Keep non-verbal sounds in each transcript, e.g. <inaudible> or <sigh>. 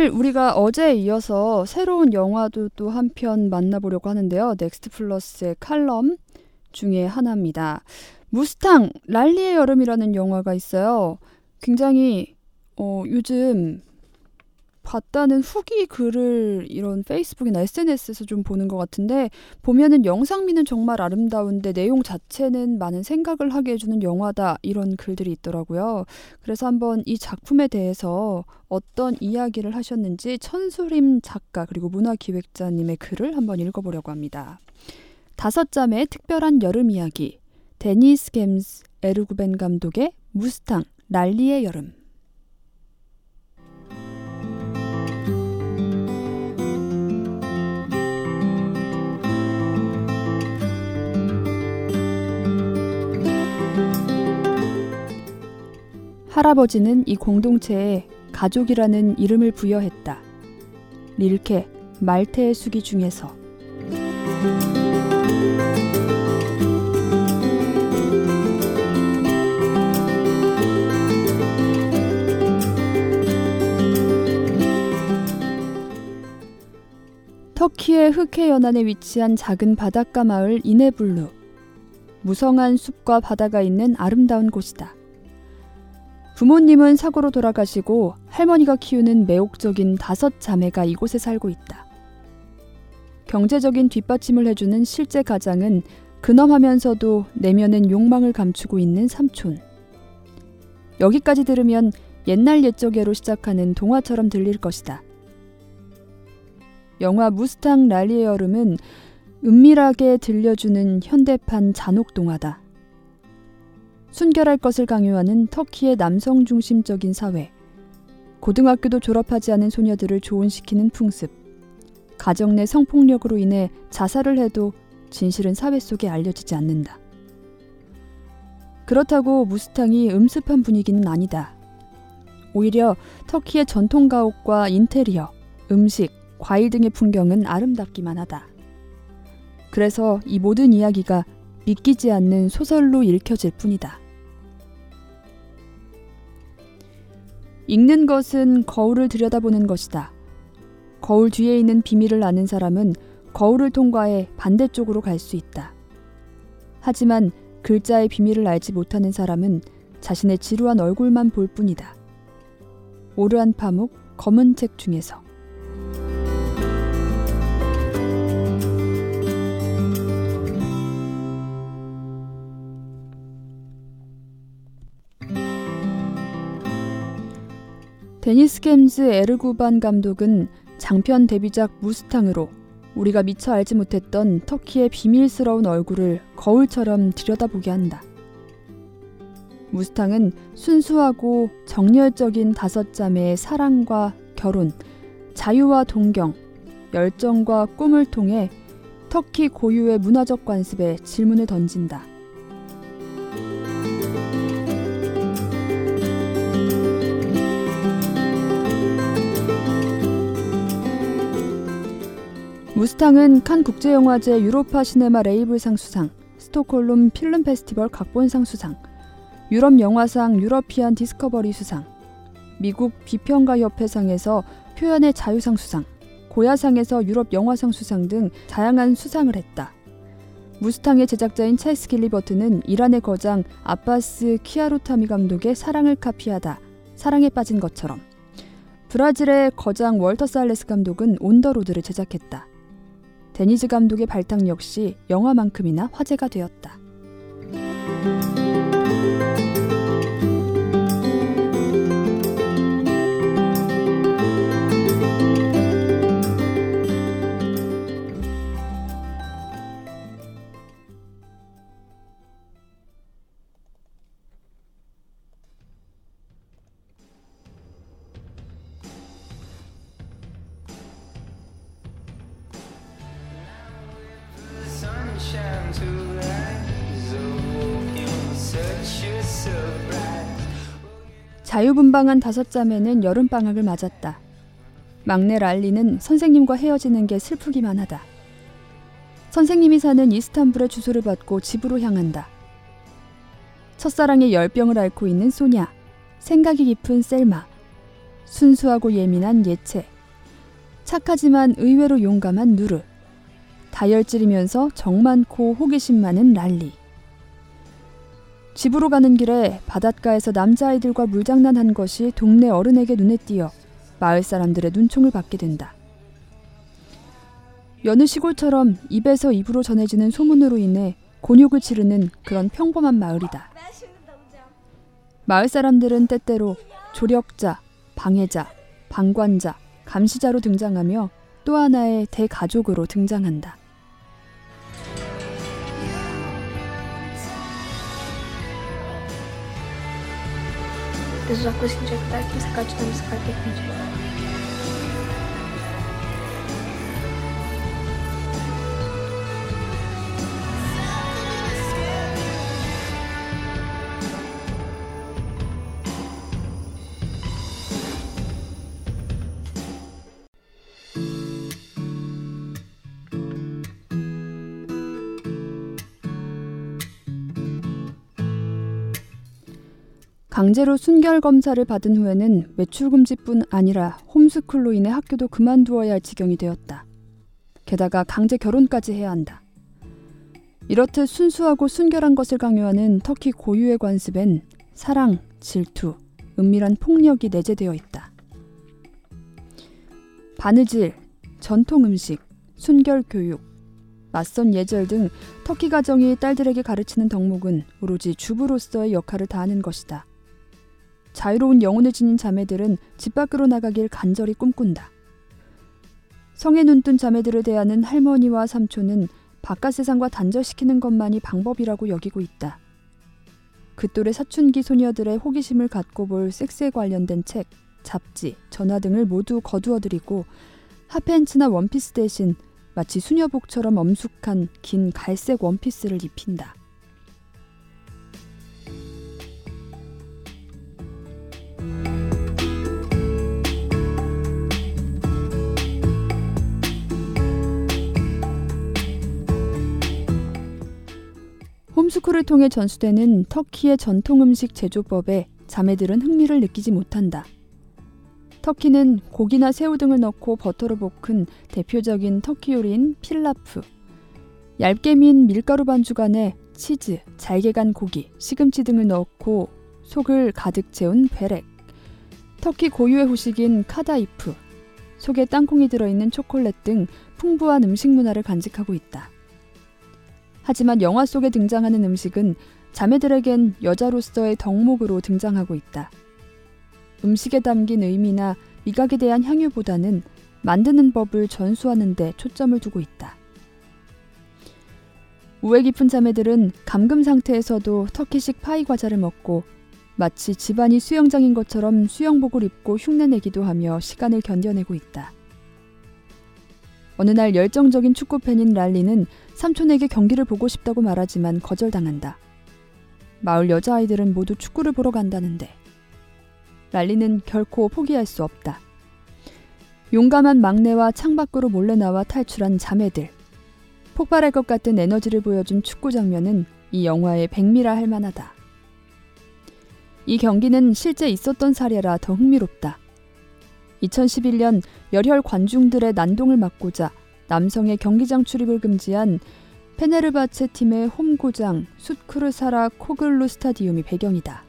사실 우리가 어제에 이어서 새로운 영화도 또 한 편 만나보려고 하는데요. 넥스트 플러스의 칼럼 중에 하나입니다. 무스탕 랄리의 여름이라는 영화가 있어요. 굉장히 어, 요즘 봤다는 후기 글을 이런 페이스북이나 SNS에서 좀 보는 것 같은데 보면은 영상미는 정말 아름다운데 내용 자체는 많은 생각을 하게 해주는 영화다 이런 글들이 있더라고요. 그래서 한번 이 작품에 대해서 어떤 이야기를 하셨는지 천수림 작가 그리고 문화기획자님의 글을 한번 읽어보려고 합니다. 다섯 잠의 특별한 여름 이야기 데니스 gem스 에르구벤 감독의 무스탕 랄리의 여름 할아버지는 이 공동체에 가족이라는 이름을 부여했다. 릴케, 말테의 수기 중에서 터키의 흑해 연안에 위치한 작은 바닷가 마을 이네블루. 무성한 숲과 바다가 있는 아름다운 곳이다. 부모님은 사고로 돌아가시고 할머니가 키우는 매혹적인 다섯 자매가 이곳에 살고 있다. 경제적인 뒷받침을 해주는 실제 가장은 근엄하면서도 내면은 욕망을 감추고 있는 삼촌. 여기까지 들으면 옛날 옛적에로 시작하는 동화처럼 들릴 것이다. 영화 무스탕 랄리의 여름은 은밀하게 들려주는 현대판 잔혹 동화다. 순결할 것을 강요하는 터키의 남성 중심적인 사회, 고등학교도 졸업하지 않은 소녀들을 조언시키는 풍습, 가정 내 성폭력으로 인해 자살을 해도 진실은 사회 속에 알려지지 않는다. 그렇다고 무스탕이 음습한 분위기는 아니다. 오히려 터키의 전통 가옥과 인테리어, 음식, 과일 등의 풍경은 아름답기만 하다. 그래서 이 모든 이야기가 믿기지 않는 소설로 읽혀질 뿐이다. 읽는 것은 거울을 들여다보는 것이다. 거울 뒤에 있는 비밀을 아는 사람은 거울을 통과해 반대쪽으로 갈 수 있다. 하지만 글자의 비밀을 알지 못하는 사람은 자신의 지루한 얼굴만 볼 뿐이다. 오르한 파묵, 검은 책 중에서 데니스 gem스 에르구반 감독은 장편 데뷔작 무스탕으로 우리가 미처 알지 못했던 터키의 비밀스러운 얼굴을 거울처럼 들여다보게 한다. 무스탕은 순수하고 정열적인 다섯 자매의 사랑과 결혼, 자유와 동경, 열정과 꿈을 통해 터키 고유의 문화적 관습에 질문을 던진다. 무스탕은 칸 국제영화제 유로파 시네마 레이블상 수상, 스톡홀름 필름 페스티벌 각본상 수상, 유럽 영화상 유러피안 디스커버리 수상, 미국 비평가 협회상에서 표현의 자유상 수상, 고야상에서 유럽 영화상 수상 등 다양한 수상을 했다. 무스탕의 제작자인 찰스 길리버트는 이란의 거장 아바스 키아루타미 감독의 사랑을 카피하다, 사랑에 빠진 것처럼 브라질의 거장 월터 살레스 감독은 온더로드를 제작했다. 데니즈 감독의 발탁 역시 영화만큼이나 화제가 되었다. 자유분방한 다섯 자매는 여름방학을 맞았다. 막내 랄리는 선생님과 헤어지는 게 슬프기만 하다. 선생님이 사는 이스탄불의 주소를 받고 집으로 향한다. 첫사랑의 열병을 앓고 있는 소냐, 생각이 깊은 셀마, 순수하고 예민한 예체, 착하지만 의외로 용감한 누르. 다혈질이면서 정 많고 호기심 많은 랄리. 집으로 가는 길에 바닷가에서 남자아이들과 물장난한 것이 동네 어른에게 눈에 띄어 마을 사람들의 눈총을 받게 된다. 여느 시골처럼 입에서 입으로 전해지는 소문으로 인해 곤욕을 치르는 그런 평범한 마을이다. 마을 사람들은 때때로 조력자, 방해자, 방관자, 감시자로 등장하며 또 하나의 대가족으로 등장한다. Без закусничек, так и скачет, там скачет, 강제로 순결 검사를 받은 후에는 외출 금지뿐 아니라 홈스쿨로 인해 학교도 그만두어야 할 지경이 되었다. 게다가 강제 결혼까지 해야 한다. 이렇듯 순수하고 순결한 것을 강요하는 터키 고유의 관습엔 사랑, 질투, 은밀한 폭력이 내재되어 있다. 바느질, 전통 음식, 순결 교육, 맞선 예절 등 터키 가정이 딸들에게 가르치는 덕목은 오로지 주부로서의 역할을 다하는 것이다. 자유로운 영혼을 지닌 자매들은 집 밖으로 나가길 간절히 꿈꾼다. 성에 눈뜬 자매들을 대하는 할머니와 삼촌은 바깥 세상과 단절시키는 것만이 방법이라고 여기고 있다. 그 또래 사춘기 소녀들의 호기심을 갖고 볼 섹스에 관련된 책, 잡지, 전화 등을 모두 거두어들이고 하프앤츠나 원피스 대신 마치 수녀복처럼 엄숙한 긴 갈색 원피스를 입힌다. 홈스쿨을 통해 전수되는 터키의 전통 음식 제조법에 자매들은 흥미를 느끼지 못한다. 터키는 고기나 새우 등을 넣고 버터로 볶은 대표적인 터키 요리인 필라프. 얇게 민 밀가루 반죽 안에 치즈, 잘게 간 고기, 시금치 등을 넣고 속을 가득 채운 베렉. 터키 고유의 후식인 카다이프. 속에 땅콩이 들어있는 초콜릿 등 풍부한 음식 문화를 간직하고 있다. 하지만 영화 속에 등장하는 음식은 자매들에겐 여자로서의 덕목으로 등장하고 있다. 음식에 담긴 의미나 미각에 대한 향유보다는 만드는 법을 전수하는 데 초점을 두고 있다. 우애 깊은 자매들은 감금 상태에서도 터키식 파이 과자를 먹고 마치 집안이 수영장인 것처럼 수영복을 입고 흉내내기도 하며 시간을 견뎌내고 있다. 어느 날 열정적인 축구팬인 랄리는 삼촌에게 경기를 보고 싶다고 말하지만 거절당한다. 마을 여자아이들은 모두 축구를 보러 간다는데 랄리는 결코 포기할 수 없다. 용감한 막내와 창밖으로 몰래 나와 탈출한 자매들. 폭발할 것 같은 에너지를 보여준 축구 장면은 이 영화의 백미라 할 만하다. 이 경기는 실제 있었던 사례라 더 흥미롭다. 2011년 열혈 관중들의 난동을 막고자 남성의 경기장 출입을 금지한 페네르바체 팀의 홈고장 숫크르사라 코글루 스타디움이 배경이다.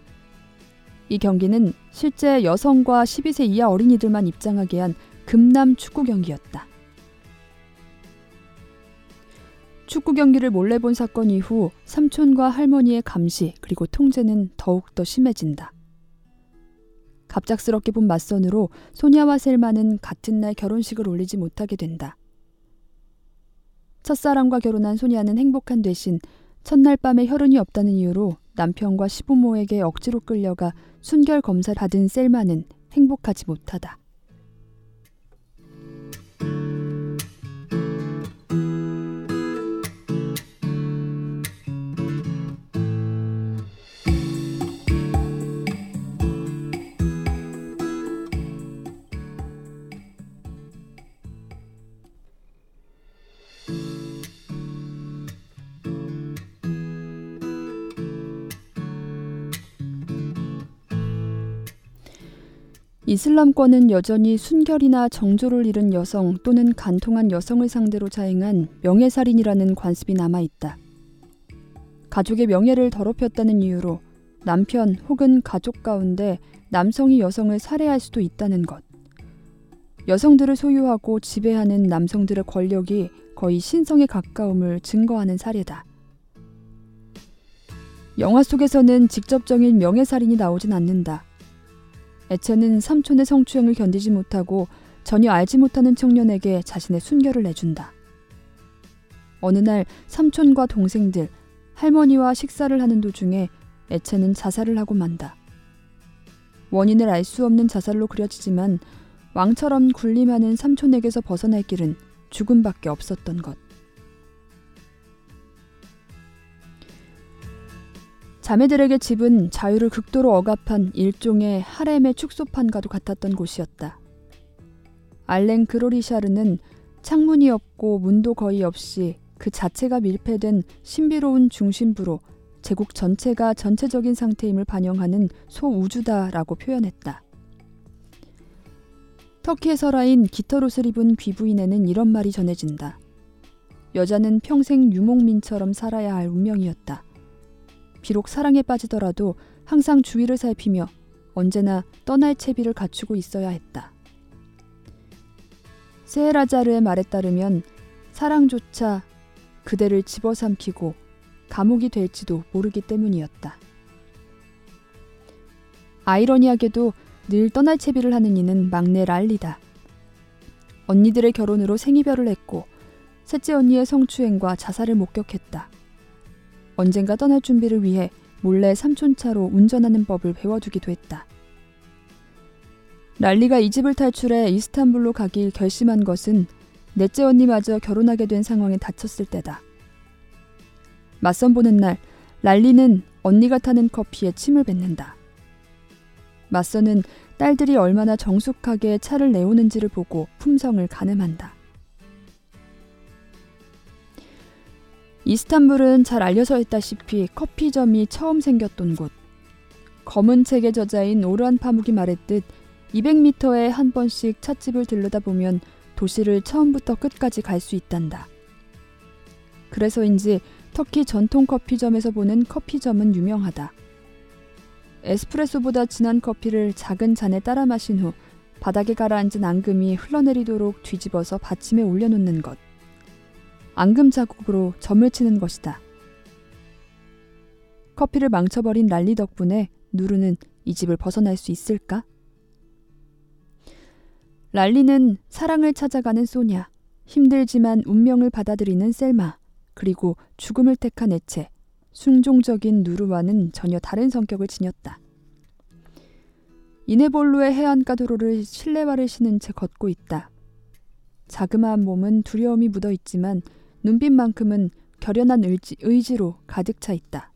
이 경기는 실제 여성과 12세 이하 어린이들만 입장하게 한 금남 축구 경기였다. 축구 경기를 몰래 본 사건 이후 삼촌과 할머니의 감시 그리고 통제는 더욱더 심해진다. 갑작스럽게 본 맞선으로 소냐와 셀마는 같은 날 결혼식을 올리지 못하게 된다. 첫사랑과 결혼한 소니아는 행복한 대신 첫날 밤에 혈흔이 없다는 이유로 남편과 시부모에게 억지로 끌려가 순결 검사 받은 셀마는 행복하지 못하다. 이슬람권은 여전히 순결이나 정조를 잃은 여성 또는 간통한 여성을 상대로 자행한 명예살인이라는 관습이 남아 있다. 가족의 명예를 더럽혔다는 이유로 남편 혹은 가족 가운데 남성이 여성을 살해할 수도 있다는 것. 여성들을 소유하고 지배하는 남성들의 권력이 거의 신성에 가까움을 증거하는 사례다. 영화 속에서는 직접적인 명예살인이 나오진 않는다. 애체는 삼촌의 성추행을 견디지 못하고 전혀 알지 못하는 청년에게 자신의 순결을 내준다. 어느 날 삼촌과 동생들, 할머니와 식사를 하는 도중에 애체는 자살을 하고 만다. 원인을 알 수 없는 자살로 그려지지만 왕처럼 군림하는 삼촌에게서 벗어날 길은 죽음밖에 없었던 것. 자매들에게 집은 자유를 극도로 억압한 일종의 하렘의 축소판과도 같았던 곳이었다. 알랭 그로리샤르는 창문이 없고 문도 거의 없이 그 자체가 밀폐된 신비로운 중심부로 제국 전체가 전체적인 상태임을 반영하는 소우주다라고 표현했다. 설화인 기터롯을 입은 귀부인에는 이런 말이 전해진다. 여자는 평생 유목민처럼 살아야 할 운명이었다. 비록 사랑에 빠지더라도 항상 주위를 살피며 언제나 떠날 채비를 갖추고 있어야 했다. 세헤라자르의 말에 따르면 사랑조차 그대를 집어삼키고 감옥이 될지도 모르기 때문이었다. 아이러니하게도 늘 떠날 채비를 하는 이는 막내 랄리다. 언니들의 결혼으로 생이별을 했고 셋째 언니의 성추행과 자살을 목격했다. 언젠가 떠날 준비를 위해 몰래 삼촌차로 운전하는 법을 배워두기도 했다. 랄리가 이 집을 탈출해 이스탄불로 가길 결심한 것은 넷째 언니마저 결혼하게 된 상황에 닥쳤을 때다. 맞선 보는 날 랄리는 언니가 타는 커피에 침을 뱉는다. 맞선은 딸들이 얼마나 정숙하게 차를 내오는지를 보고 품성을 가늠한다. 이스탄불은 잘 알려져 있다시피 커피점이 처음 생겼던 곳. 검은 책의 저자인 오르한 파묵이 말했듯 200m에 한 번씩 찻집을 들르다 보면 도시를 처음부터 끝까지 갈 수 있단다. 그래서인지 터키 전통 커피점에서 보는 커피점은 유명하다. 에스프레소보다 진한 커피를 작은 잔에 따라 마신 후 바닥에 가라앉은 앙금이 흘러내리도록 뒤집어서 받침에 올려놓는 것. 앙금 자국으로 점을 치는 것이다. 커피를 망쳐버린 랄리 덕분에 누르는 이 집을 벗어날 수 있을까? 랄리는 사랑을 찾아가는 소냐, 힘들지만 운명을 받아들이는 셀마, 그리고 죽음을 택한 애체, 순종적인 누르와는 전혀 다른 성격을 지녔다. 이네볼루의 해안가 도로를 실내화를 신은 채 걷고 있다. 자그마한 몸은 두려움이 묻어 있지만 눈빛만큼은 결연한 의지, 의지로 가득 차 있다.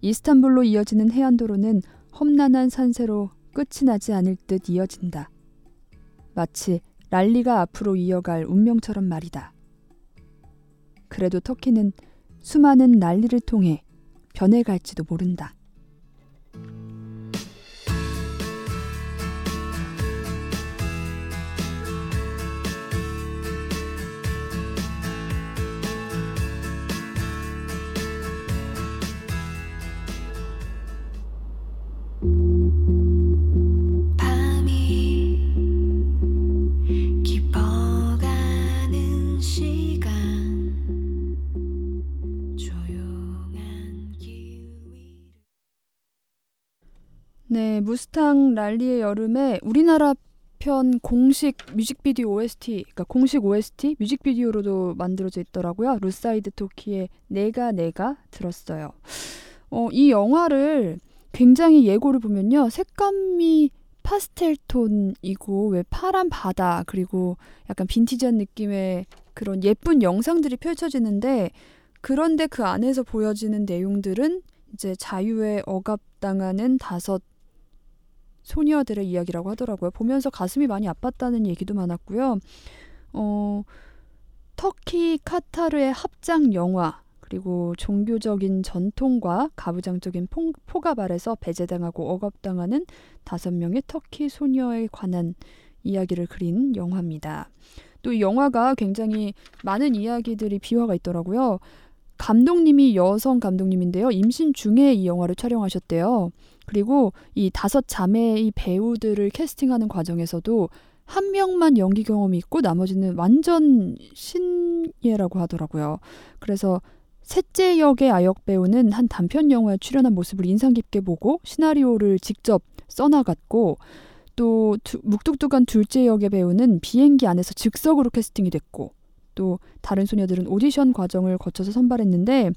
이스탄불로 이어지는 해안도로는 험난한 산세로 끝이 나지 않을 듯 이어진다. 마치 랄리가 앞으로 이어갈 운명처럼 말이다. 그래도 터키는 수많은 난리를 통해 변해갈지도 모른다. 네, 무스탕 랄리의 여름에 우리나라 편 공식 뮤직비디오 OST, 그러니까 공식 OST 뮤직비디오로도 만들어져 있더라고요. 루싸이트 토끼의 내가 내가 들었어요. 어, 이 영화를 굉장히 예고를 보면요. 색감이 파스텔 톤이고 왜 파란 바다 그리고 약간 빈티지한 느낌의 그런 예쁜 영상들이 펼쳐지는데 그런데 그 안에서 보여지는 내용들은 이제 자유에 억압당하는 다섯 소녀들의 이야기라고 하더라고요. 보면서 가슴이 많이 아팠다는 얘기도 많았고요. 어, 터키 카타르의 합작 영화 그리고 종교적인 전통과 가부장적인 포, 포갑 아래서 배제당하고 억압당하는 다섯 명의 터키 소녀에 관한 이야기를 그린 영화입니다. 또 이 영화가 굉장히 많은 이야기들이 비화가 있더라고요. 감독님이 여성 감독님인데요. 임신 중에 이 영화를 촬영하셨대요. 그리고 이 다섯 자매의 배우들을 캐스팅하는 과정에서도 한 명만 연기 경험이 있고 나머지는 완전 신예라고 하더라고요. 그래서 셋째 역의 아역 배우는 한 단편 영화에 출연한 모습을 인상 깊게 보고 시나리오를 직접 써나갔고 또 두, 묵뚝뚝한 둘째 역의 배우는 비행기 안에서 즉석으로 캐스팅이 됐고 또 다른 소녀들은 오디션 과정을 거쳐서 선발했는데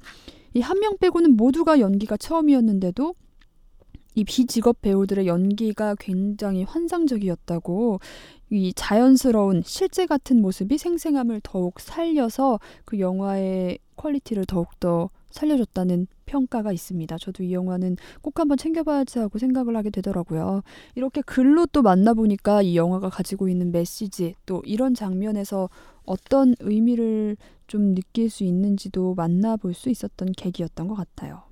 이 한 명 빼고는 모두가 연기가 처음이었는데도 이 비직업 배우들의 연기가 굉장히 환상적이었다고 이 자연스러운 실제 같은 모습이 생생함을 더욱 살려서 그 영화의 퀄리티를 더욱더 살려줬다는 평가가 있습니다. 저도 이 영화는 꼭 한번 챙겨봐야지 하고 생각을 하게 되더라고요. 이렇게 글로 또 만나보니까 이 영화가 가지고 있는 메시지 또 이런 장면에서 어떤 의미를 좀 느낄 수 있는지도 만나볼 수 있었던 계기였던 것 같아요.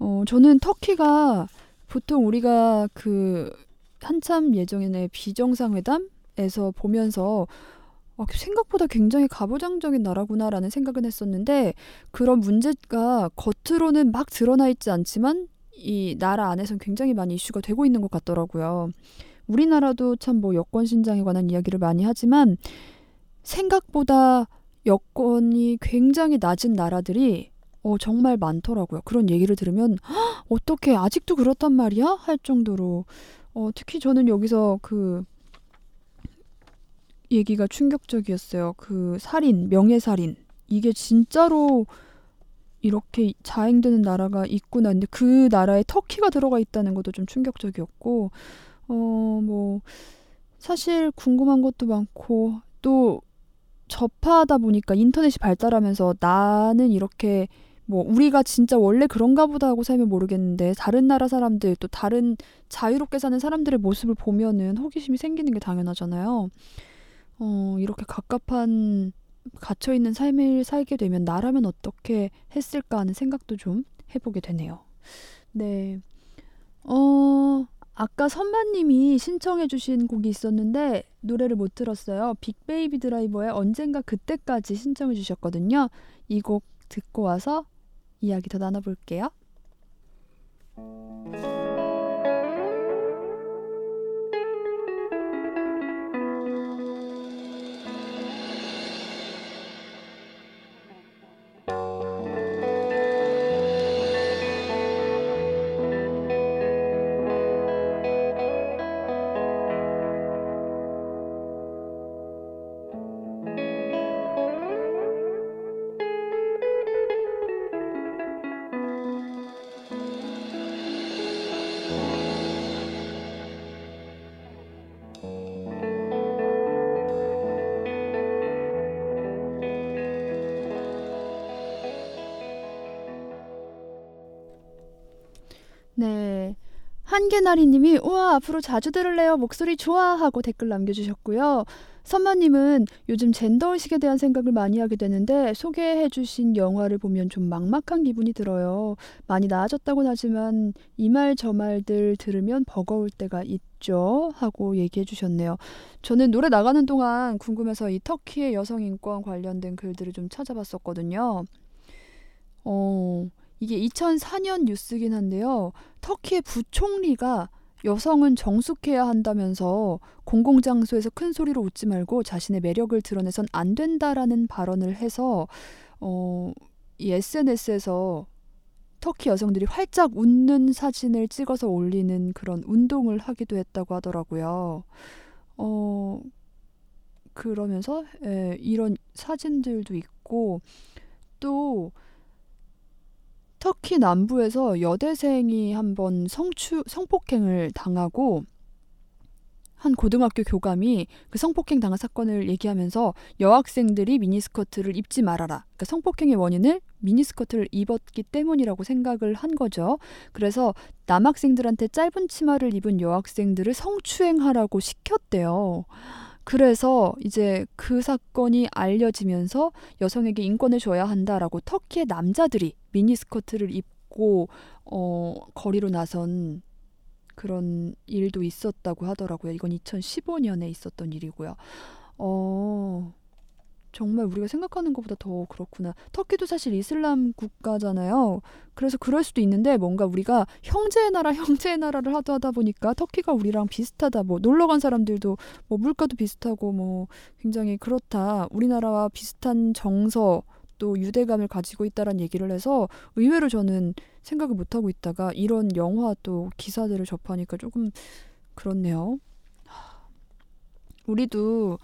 어, 저는 터키가 보통 우리가 그 한참 예정에 비정상회담에서 보면서 어, 생각보다 굉장히 가부장적인 나라구나라는 생각은 했었는데 그런 문제가 겉으로는 막 드러나 있지 않지만 이 나라 안에서는 굉장히 많이 이슈가 되고 있는 것 같더라고요. 우리나라도 참 뭐 여권 신장에 관한 이야기를 많이 하지만 생각보다 여건이 굉장히 낮은 나라들이 어, 정말 많더라고요. 그런 얘기를 들으면 어떻게 아직도 그렇단 말이야? 할 정도로 어, 특히 저는 여기서 그 얘기가 충격적이었어요. 그 살인, 명예살인. 이게 진짜로 이렇게 자행되는 나라가 있구나. 근데 그 나라에 터키가 들어가 있다는 것도 좀 충격적이었고, 어, 뭐, 사실 궁금한 것도 많고, 또 접하다 보니까 인터넷이 발달하면서 나는 이렇게 뭐 우리가 진짜 원래 그런가 보다 하고 살면 모르겠는데 다른 나라 사람들 또 다른 자유롭게 사는 사람들의 모습을 보면은 호기심이 생기는 게 당연하잖아요. 어, 이렇게 갑갑한 갇혀 있는 삶을 살게 되면 나라면 어떻게 했을까 하는 생각도 좀 해보게 되네요. 네. 어, 아까 선마님이 신청해주신 곡이 있었는데 노래를 못 들었어요. 빅베이비 드라이버의 언젠가 그때까지 신청해주셨거든요. 이 곡 듣고 와서 이야기 더 나눠볼게요. 한계나리님이 우와 앞으로 자주 들을래요 목소리 좋아 하고 댓글 남겨주셨고요. 선마님은 요즘 젠더 의식에 대한 생각을 많이 하게 되는데 소개해주신 영화를 보면 좀 막막한 기분이 들어요. 많이 나아졌다곤 하지만 이 말 저 말들 들으면 버거울 때가 있죠 하고 얘기해주셨네요. 저는 노래 나가는 동안 궁금해서 이 터키의 여성 인권 관련된 글들을 좀 찾아봤었거든요. 어. 이게 2004년 뉴스긴 한데요. 터키의 부총리가 여성은 정숙해야 한다면서 공공장소에서 큰 소리로 웃지 말고 자신의 매력을 드러내선 안 된다라는 발언을 해서 어, 이 SNS에서 터키 여성들이 활짝 웃는 사진을 찍어서 올리는 그런 운동을 하기도 했다고 하더라고요. 어, 그러면서 예, 이런 사진들도 있고 또 터키 남부에서 여대생이 한번 성추 성폭행을 당하고 한 고등학교 교감이 그 성폭행 당한 사건을 얘기하면서 여학생들이 미니스커트를 입지 말아라. 그러니까 성폭행의 원인을 미니스커트를 입었기 때문이라고 생각을 한 거죠. 그래서 남학생들한테 짧은 치마를 입은 여학생들을 성추행하라고 시켰대요. 그래서 이제 그 사건이 알려지면서 여성에게 인권을 줘야 한다라고 터키의 남자들이 미니스커트를 입고 어, 거리로 나선 그런 일도 있었다고 하더라고요. 이건 2015년에 있었던 일이고요. 어, 정말 우리가 생각하는 것보다 더 그렇구나. 터키도 사실 이슬람 국가잖아요. 그래서 그럴 수도 있는데 뭔가 우리가 형제의 나라, <laughs> 형제의 나라를 하다 하다 보니까 터키가 우리랑 비슷하다. 뭐 놀러 간 사람들도 뭐 물가도 비슷하고 뭐 굉장히 그렇다. 우리나라와 비슷한 정서 또 유대감을 가지고 있다란 얘기를 해서 의외로 저는 생각을 못 하고 있다가 이런 영화 또 기사들을 접하니까 조금 그렇네요. 우리도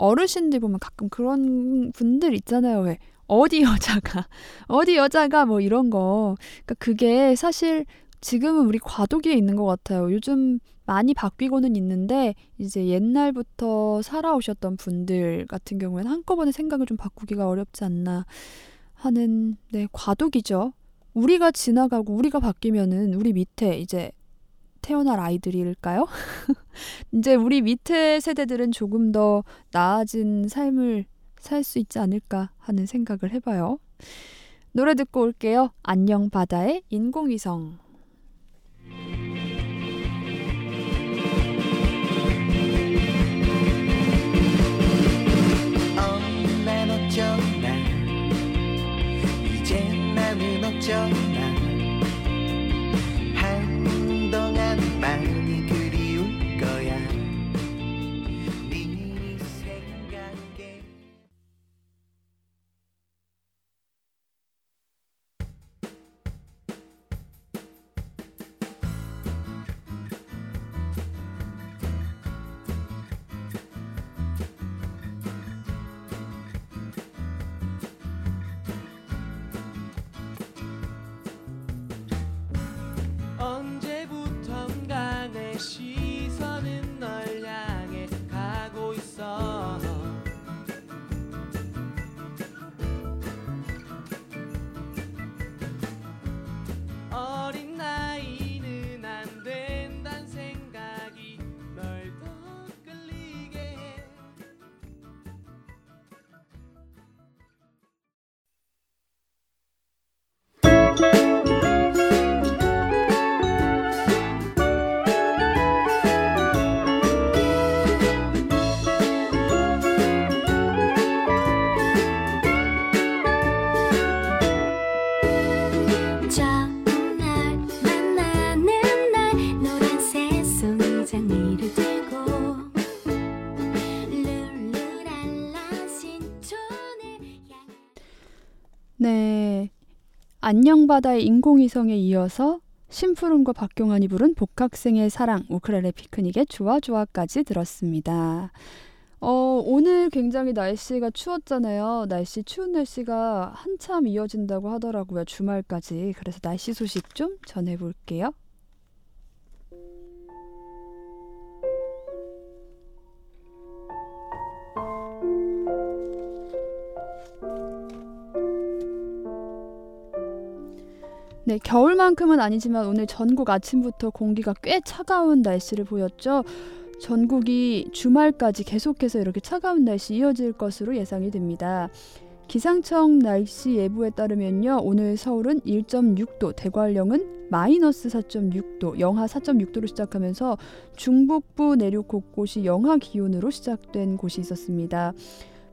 어르신들 보면 가끔 그런 분들 있잖아요. 왜 어디 여자가 <laughs> 어디 여자가 뭐 이런 거. 그러니까 그게 사실 지금은 우리 과도기에 있는 것 같아요. 요즘 많이 바뀌고는 있는데 이제 옛날부터 살아오셨던 분들 같은 경우에는 한꺼번에 생각을 좀 바꾸기가 어렵지 않나 하는 네 과도기죠. 우리가 지나가고 우리가 바뀌면은 우리 밑에 이제 태어날 아이들일까요? <laughs> 이제 우리 밑에 세대들은 조금 더 나아진 삶을 살 수 있지 않을까 하는 생각을 해봐요. 노래 듣고 올게요. 안녕 바다의 인공위성. 안녕바다의 인공위성에 이어서 심푸름과 박경환이 부른 복학생의 사랑 우크렐레 피크닉의 좋아 좋아까지 들었습니다. 어, 오늘 굉장히 날씨가 추웠잖아요. 날씨 추운 날씨가 한참 이어진다고 하더라고요. 주말까지. 그래서 날씨 소식 좀 전해볼게요. 네, 겨울만큼은 아니지만 오늘 전국 아침부터 공기가 꽤 차가운 날씨를 보였죠. 전국이 주말까지 계속해서 이렇게 차가운 날씨 이어질 것으로 예상이 됩니다. 기상청 날씨 예보에 따르면요. 오늘 서울은 1.6도, 대관령은 마이너스 4.6도, 영하 4.6도로 시작하면서 중북부 내륙 곳곳이 영하 기온으로 시작된 곳이 있었습니다.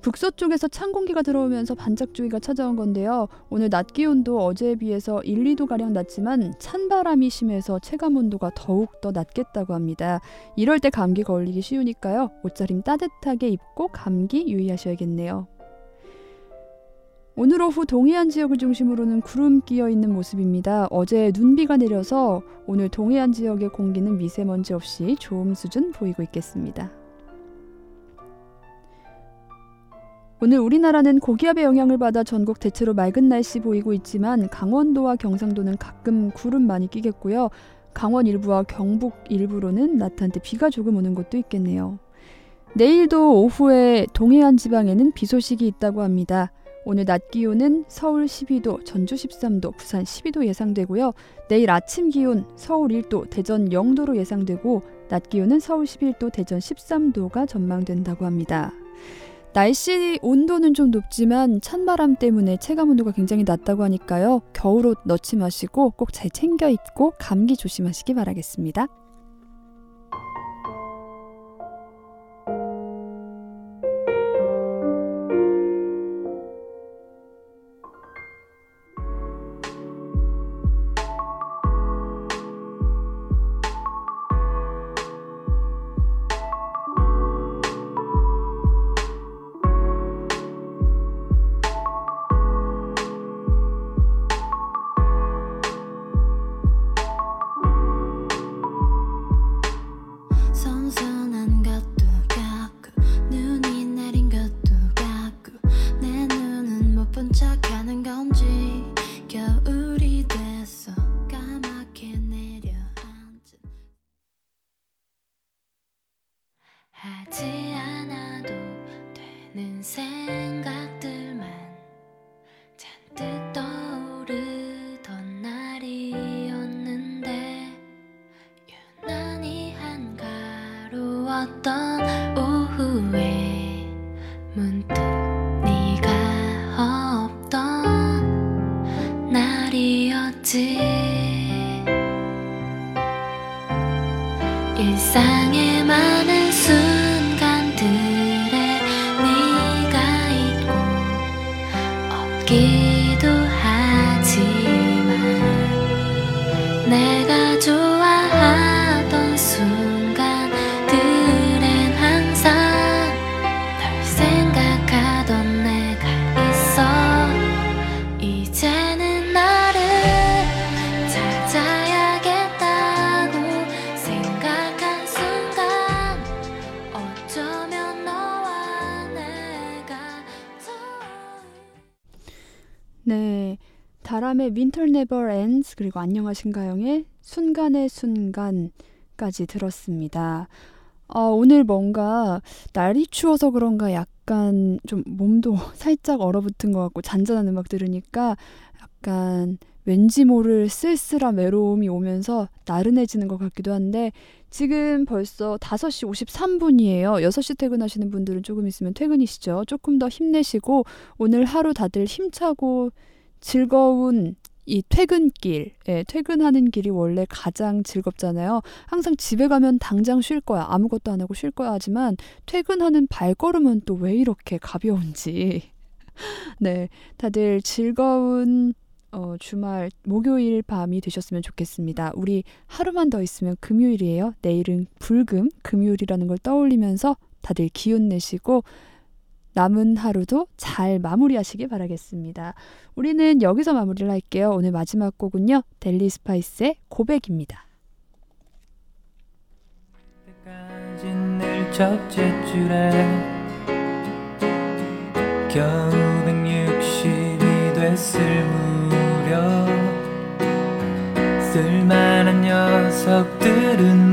북서쪽에서 찬 공기가 들어오면서 반짝주기가 찾아온 건데요. 오늘 낮 기온도 어제에 비해서 1, 2도 가량 낮지만 찬 바람이 심해서 체감 온도가 더욱 더 낮겠다고 합니다. 이럴 때 감기 걸리기 쉬우니까요. 옷차림 따뜻하게 입고 감기 유의하셔야겠네요. 오늘 오후 동해안 지역을 중심으로는 구름 끼어 있는 모습입니다. 어제 눈비가 내려서 오늘 동해안 지역의 공기는 미세먼지 없이 좋음 수준 보이고 있겠습니다. 오늘 우리나라는 고기압의 영향을 받아 전국 대체로 맑은 날씨 보이고 있지만 강원도와 경상도는 가끔 구름 많이 끼겠고요. 강원 일부와 경북 일부로는 낮한테 비가 조금 오는 곳도 있겠네요. 내일도 오후에 동해안 지방에는 비 소식이 있다고 합니다. 오늘 낮 기온은 서울 12도, 전주 13도, 부산 12도 예상되고요. 내일 아침 기온 서울 1도, 대전 0도로 예상되고 낮 기온은 서울 11도, 대전 13도가 전망된다고 합니다. 날씨 온도는 좀 높지만 찬바람 때문에 체감 온도가 굉장히 낮다고 하니까요. 겨울옷 넣지 마시고 꼭 잘 챙겨 입고 감기 조심하시기 바라겠습니다. 의 Winter Never Ends 그리고 안녕하신가영의 순간의 순간까지 들었습니다. 어, 오늘 뭔가 날이 추워서 그런가 약간 좀 몸도 <laughs> 살짝 얼어붙은 것 같고 잔잔한 음악 들으니까 약간 왠지 모를 쓸쓸한 외로움이 오면서 나른해지는 것 같기도 한데 지금 벌써 5시 53분이에요. 6시 퇴근하시는 분들은 조금 있으면 퇴근이시죠. 조금 더 힘내시고 오늘 하루 다들 힘차고 즐거운 이 퇴근길, 예, 퇴근하는 길이 원래 가장 즐겁잖아요. 항상 집에 가면 당장 쉴 거야. 아무것도 안 하고 쉴 거야 하지만 퇴근하는 발걸음은 또 왜 이렇게 가벼운지. <laughs> 네, 다들 즐거운 어, 주말 목요일 밤이 되셨으면 좋겠습니다. 우리 하루만 더 있으면 금요일이에요. 내일은 불금 금요일이라는 걸 떠올리면서 다들 기운 내시고 남은 하루도 잘 마무리하시길 바라겠습니다. 우리는 여기서 마무리를 할게요. 오늘 마지막 곡은요. 델리 스파이스의 고백입니다. 겨우 160이 됐을 무렵 쓸만한 녀석들은